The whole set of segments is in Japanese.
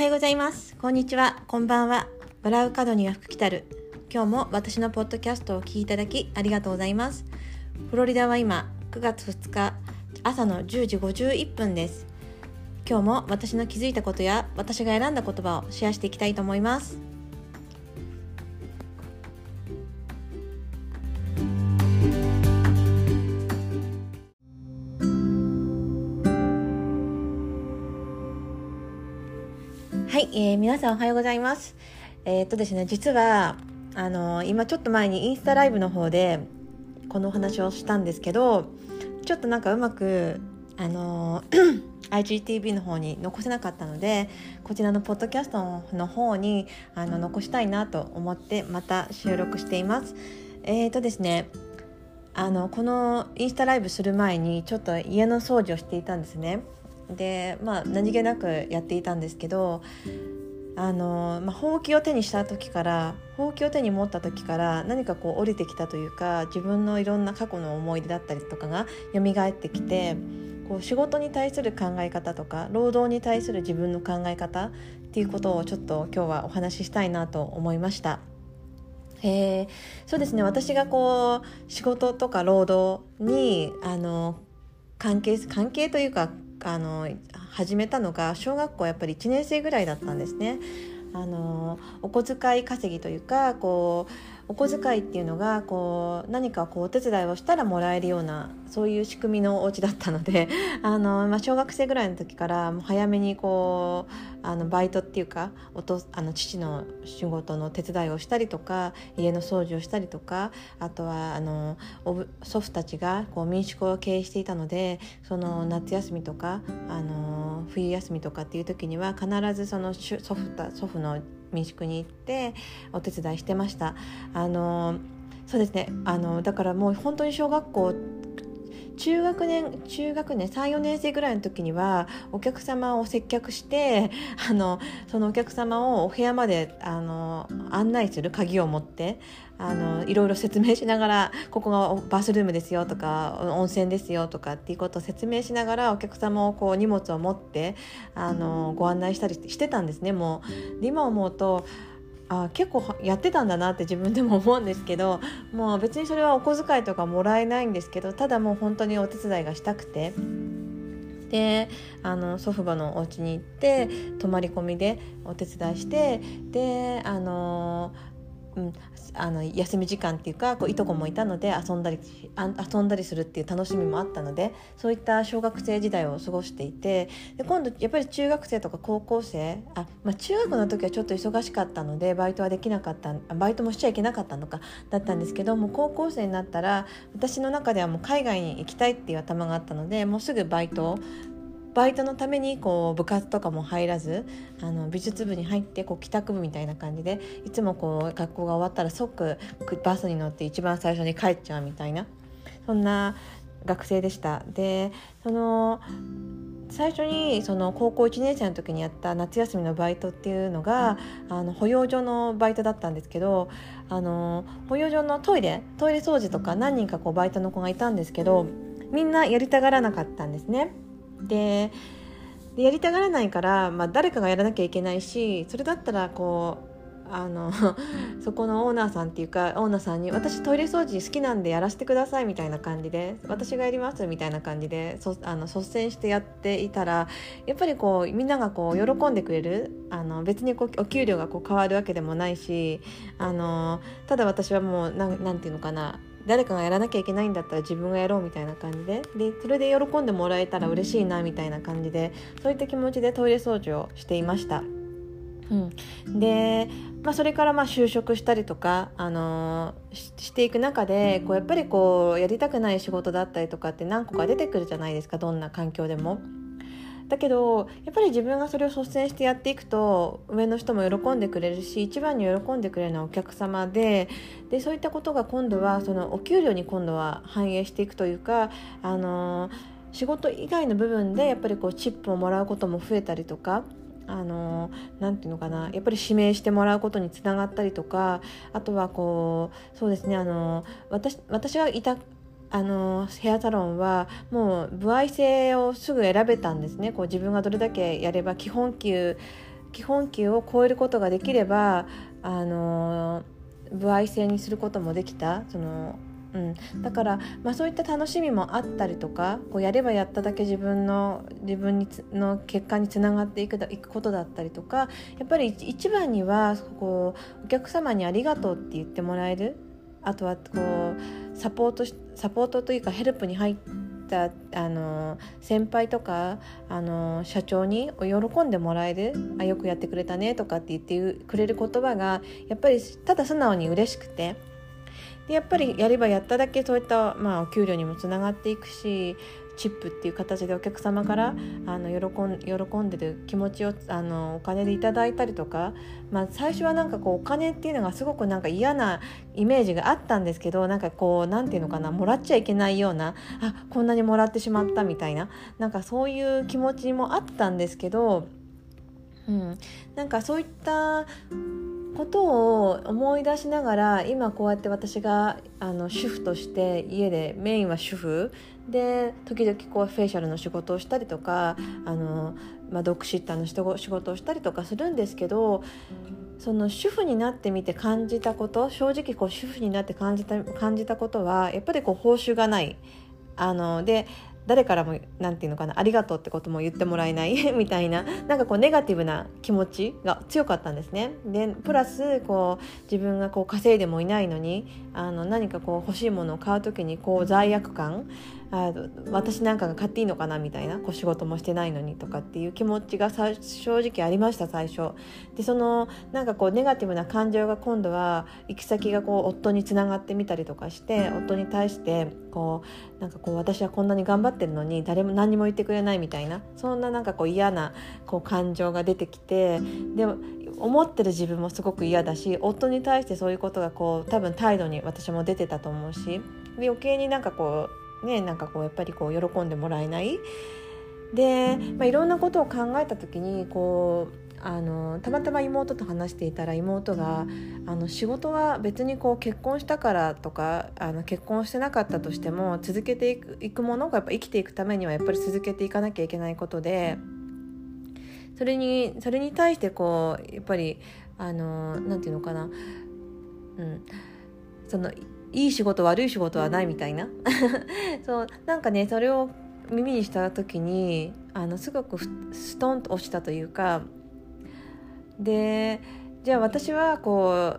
はようございます。こんにちは。こんばんは。ブラウ角には福来たる。今日も私のポッドキャストを聞いただきありがとうございます。フロリダは今9月2日朝の10時51分です。今日も私の気づいたことや私が選んだ言葉をシェアしていきたいと思います。えー、皆さんおはようございます。えー、っとですね、実はあのー、今ちょっと前にインスタライブの方でこのお話をしたんですけど、ちょっとなんかうまくあの IGTV の方に残せなかったのでこちらのポッドキャストの方にあの残したいなと思ってまた収録しています。えーとですねあのこのインスタライブする前にちょっと家の掃除をしていたんですね。でまあ何気なくやっていたんですけどあの、まあ、ほうきを手にした時からほうきを手に持った時から何かこう降りてきたというか自分のいろんな過去の思い出だったりとかが蘇ってきてこう仕事に対する考え方とか労働に対する自分の考え方っていうことをちょっと今日はお話ししたいなと思いました。えー、そうですね私がこう仕事とか労働にあの関係関係というかあの始めたのが小学校やっぱり1年生ぐらいだったんですね。あのお小遣い稼ぎというかこうお小遣いっていうのがこう何かこうお手伝いをしたらもらえるようなそういう仕組みのお家だったので あの、まあ、小学生ぐらいの時からもう早めにこうあのバイトっていうかおとあの父の仕事の手伝いをしたりとか家の掃除をしたりとかあとはあの祖父たちがこう民宿を経営していたのでその夏休みとかあの冬休みとかっていう時には必ずその祖父祖父の民宿に行ってお手伝いしてました。あのそうですね。あのだからもう本当に小学校中学年中学年34年生ぐらいの時にはお客様を接客して あのそのお客様をお部屋まであの案内する鍵を持ってあのいろいろ説明しながらここがバスルームですよとか温泉ですよとかっていうことを説明しながらお客様をこう荷物を持ってあのご案内したりしてたんですねもう。今思うとあ結構やってたんだなって自分でも思うんですけどもう別にそれはお小遣いとかもらえないんですけどただもう本当にお手伝いがしたくて。であの祖父母のお家に行って泊まり込みでお手伝いしてであのうん、あの休み時間っていうかこういとこもいたので遊んだり遊んだりするっていう楽しみもあったのでそういった小学生時代を過ごしていてで今度やっぱり中学生とか高校生あ、まあ、中学の時はちょっと忙しかったのでバイトはできなかったバイトもしちゃいけなかったのかだったんですけども高校生になったら私の中ではもう海外に行きたいっていう頭があったのでもうすぐバイトバイトのためにこう部活とかも入らずあの美術部に入ってこう帰宅部みたいな感じでいつもこう学校が終わったら即バスに乗って一番最初に帰っちゃうみたいなそんな学生でした。でその最初にその高校1年生の時にやった夏休みのバイトっていうのがあの保養所のバイトだったんですけどあの保養所のトイレトイレ掃除とか何人かこうバイトの子がいたんですけどみんなやりたがらなかったんですね。でやりたがらないから、まあ、誰かがやらなきゃいけないしそれだったらこうあの そこのオーナーさんっていうかオーナーさんに「私トイレ掃除好きなんでやらせてください」みたいな感じで「私がやります」みたいな感じでそあの率先してやっていたらやっぱりこうみんながこう喜んでくれるあの別にこうお給料がこう変わるわけでもないしあのただ私はもうなんなんていうのかな誰かがやらなきゃいけないんだったら自分がやろうみたいな感じで。でそれで喜んでもらえたら嬉しいなみたいな感じでそういった気持ちでトイレ掃除をしていました。うん、で、まあ、それからまあ就職したりとか、あのー、していく中でこうやっぱりこうやりたくない仕事だったりとかって何個か出てくるじゃないですか。どんな環境でも。だけどやっぱり自分がそれを率先してやっていくと上の人も喜んでくれるし一番に喜んでくれるのはお客様ででそういったことが今度はそのお給料に今度は反映していくというかあの仕事以外の部分でやっぱりこうチップをもらうことも増えたりとかあのなていうのかなやっぱり指名してもらうことにつながったりとかあとはこうそうですねあの私私がいたあのヘアサロンはもう歩合制をすぐ選べたんですね。こう自分がどれだけやれば基本給基本給を超えることができればあの歩合制にすることもできた。そのうん、だから、まあ、そういった楽しみもあったりとかこうやればやっただけ自分の自分にの結果につながっていくいくことだったりとかやっぱり一番にはこうお客様にありがとうって言ってもらえる。あとはこうサポートサポートというかヘルプに入ったあの先輩とかあの社長に喜んでもらえるあよくやってくれたねとかって言ってくれる言葉がやっぱりただ素直に嬉しくて。でやっぱりやればやっただけそういった、まあ、お給料にもつながっていくしチップっていう形でお客様からあの喜ん喜んでる気持ちをあのお金でいただいたりとか、まあ、最初はなんかこうお金っていうのがすごくなんか嫌なイメージがあったんですけどなんかこう何て言うのかなもらっちゃいけないようなあこんなにもらってしまったみたいななんかそういう気持ちもあったんですけど、うん、なんかそういったことを思い出しながら今こうやって私があの主婦として家でメインは主婦で時々こうフェイシャルの仕事をしたりとかあの、まあ、ドッグシッターの仕事をしたりとかするんですけどその主婦になってみて感じたこと正直こう主婦になって感じた感じたことはやっぱりこう報酬がない。あので誰からも何て言うのかなありがとうってことも言ってもらえない みたいななんかこうネガティブな気持ちが強かったんですね。でプラスこう自分がこう稼いでもいないのにあの何かこう欲しいものを買う時にこう罪悪感あ私なんかが買っていいのかなみたいなこう仕事もしてないのにとかっていう気持ちが正直ありました最初。でそのなんかこうネガティブな感情が今度は行き先がこう夫につながってみたりとかして夫に対してこうなんかこう私はこんなに頑張ってるのに誰も何も言ってくれないみたいなそんななんかこう嫌なこう感情が出てきてでも思ってる自分もすごく嫌だし夫に対してそういうことがこう多分態度に私も出てたと思うしで余計になんかこうねなんかこうやっぱりこう喜んでもらえない。で、まあ、いろんなことを考えた時にこうあのたまたま妹と話していたら妹があの仕事は別にこう結婚したからとかあの結婚してなかったとしても続けていくいくものがやっぱ生きていくためにはやっぱり続けていかなきゃいけないことでそれにそれに対してこうやっぱりあのなんていうのかな、うん、そのいい仕事悪い仕事はないみたいな。そうなんかねそれを耳にした時にあのすごくストンと落ちたというか。でじゃあ私はこ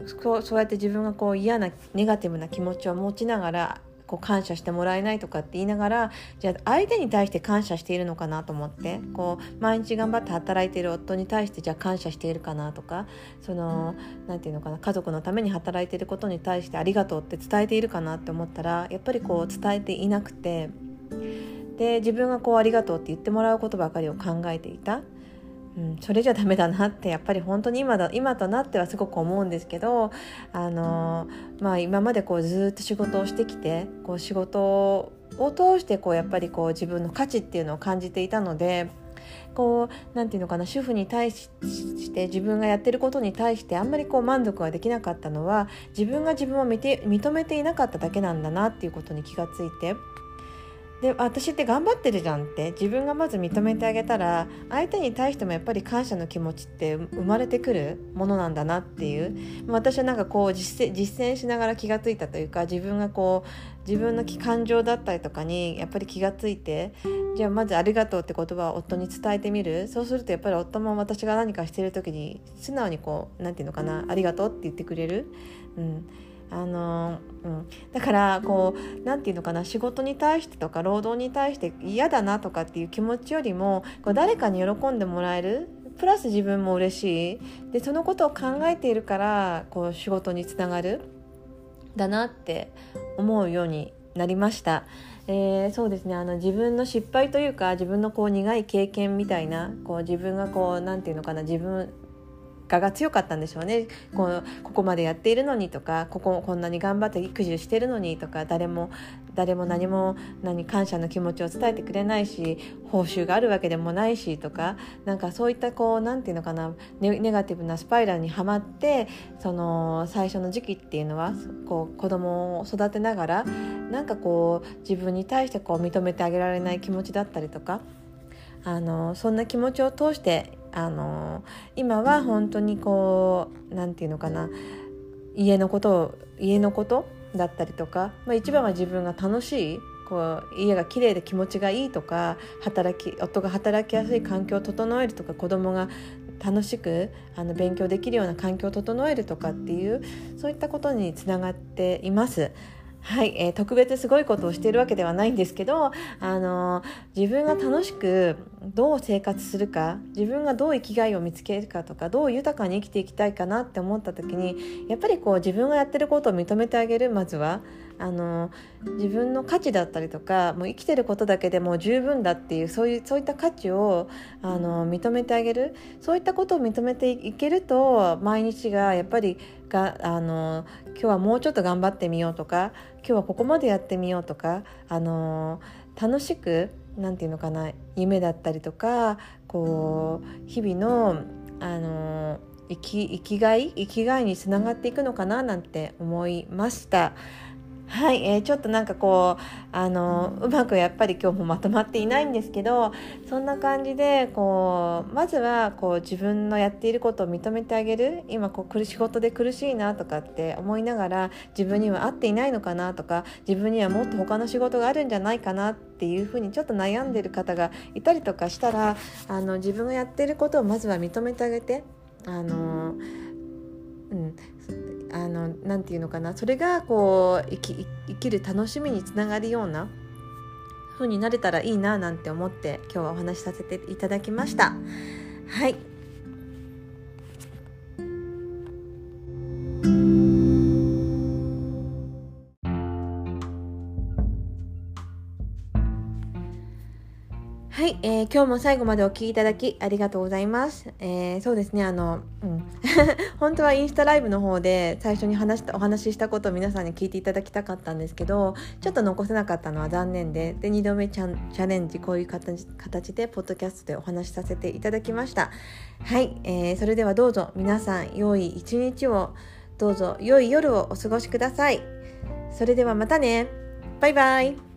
うそうやって自分がこう嫌なネガティブな気持ちを持ちながらこう感謝してもらえないとかって言いながらじゃあ相手に対して感謝しているのかなと思ってこう毎日頑張って働いている夫に対してじゃあ感謝しているかなとかその何て言うのかな家族のために働いていることに対してありがとうって伝えているかなって思ったらやっぱりこう伝えていなくてで自分がこうありがとうって言ってもらうことばかりを考えていた。うん、それじゃダメだなってやっぱり本当に今だ今となってはすごく思うんですけどあの、まあ、今までこうずっと仕事をしてきてこう仕事を通してこうやっぱりこう自分の価値っていうのを感じていたので。こうなんていうのかな主婦に対して自分がやってることに対してあんまりこう満足ができなかったのは自分が自分を認めていなかっただけなんだなっていうことに気がついてで私って頑張ってるじゃんって自分がまず認めてあげたら相手に対してもやっぱり感謝の気持ちって生まれてくるものなんだなっていう。私はなんかこう実践しながら気が付いたというか自分がこう自分の感情だったりとかにやっぱり気が付いてじゃあまず「ありがとう」って言葉を夫に伝えてみる。そうするとやっぱり夫も私が何かしてる時に素直にこう何て言うのかな「ありがとう」って言ってくれる。うん。あのうん、だからこう何て言うのかな仕事に対してとか労働に対して嫌だなとかっていう気持ちよりもこう誰かに喜んでもらえる。プラス自分も嬉しい。でそのことを考えているからこう仕事につながる。だなって思うようになりました。えー、そうですね。あの自分の失敗というか自分のこう苦い経験みたいなこう自分がこう何て言うのかな自分果が強かったんでしょうね。こうここまでやっているのにとかこここんなに頑張って育児してるのにとか誰も誰も何も何感謝の気持ちを伝えてくれないし報酬があるわけでもないしとかなんかそういったこう何て言うのかなネガティブなスパイラルにはまってその最初の時期っていうのはこう子供を育てながらなんかこう自分に対してこう認めてあげられない気持ちだったりとかあのそんな気持ちを通してあの今は本当にこう何て言うのかな家のことを家のことだったりとか、まあ、一番は自分が楽しいこう家が綺麗で気持ちがいいとか働き夫が働きやすい環境を整えるとか子供が楽しくあの勉強できるような環境を整えるとかっていうそういったことにつながっています。はい、えー、特別すごいことをしているわけではないんですけど、あの自分が楽しくどう生活するか自分がどう生きがいを見つけるかとかどう豊かに生きていきたいかなって思った時にやっぱりこう自分がやってることを認めてあげるまずはあの自分の価値だったりとかもう生きてることだけでも十分だっていうそういうそういった価値をあの認めてあげる。そういったことを認めていけると毎日がやっぱりがあの今日はもうちょっと頑張ってみようとか今日はここまでやってみようとかあの楽しく何て言うのかな夢だったりとかこう日々のあの生き生きがい生きがいにつながっていくのかななんて思いました。はい、えー、ちょっとなんかこうあのうまくやっぱり今日もまとまっていないんですけどそんな感じでこうまずはこう自分のやっていることを認めてあげる。今こう仕事で苦しいなとかって思いながら自分には合っていないのかなとか自分にはもっと他の仕事があるんじゃないかなっていうふうにちょっと悩んでる方がいたりとかしたらあの自分がやっていることをまずは認めてあげてあの、うん、あのなて言うのかなそれがこう生き生きる楽しみにつながるような風になれたらいいななんて思って今日はお話しさせていただきました。はい今日も最後までお聴きいただきありがとうございます。えー、そうですね、あの、うん、本当はインスタライブの方で最初に話したお話ししたことを皆さんに聞いていただきたかったんですけど、ちょっと残せなかったのは残念で、で2度目チャチャレンジこういう形形でポッドキャストでお話しさせていただきました。はい、えー、それではどうぞ皆さん良い一日をどうぞ良い夜をお過ごしください。それではまたね。バイバイ。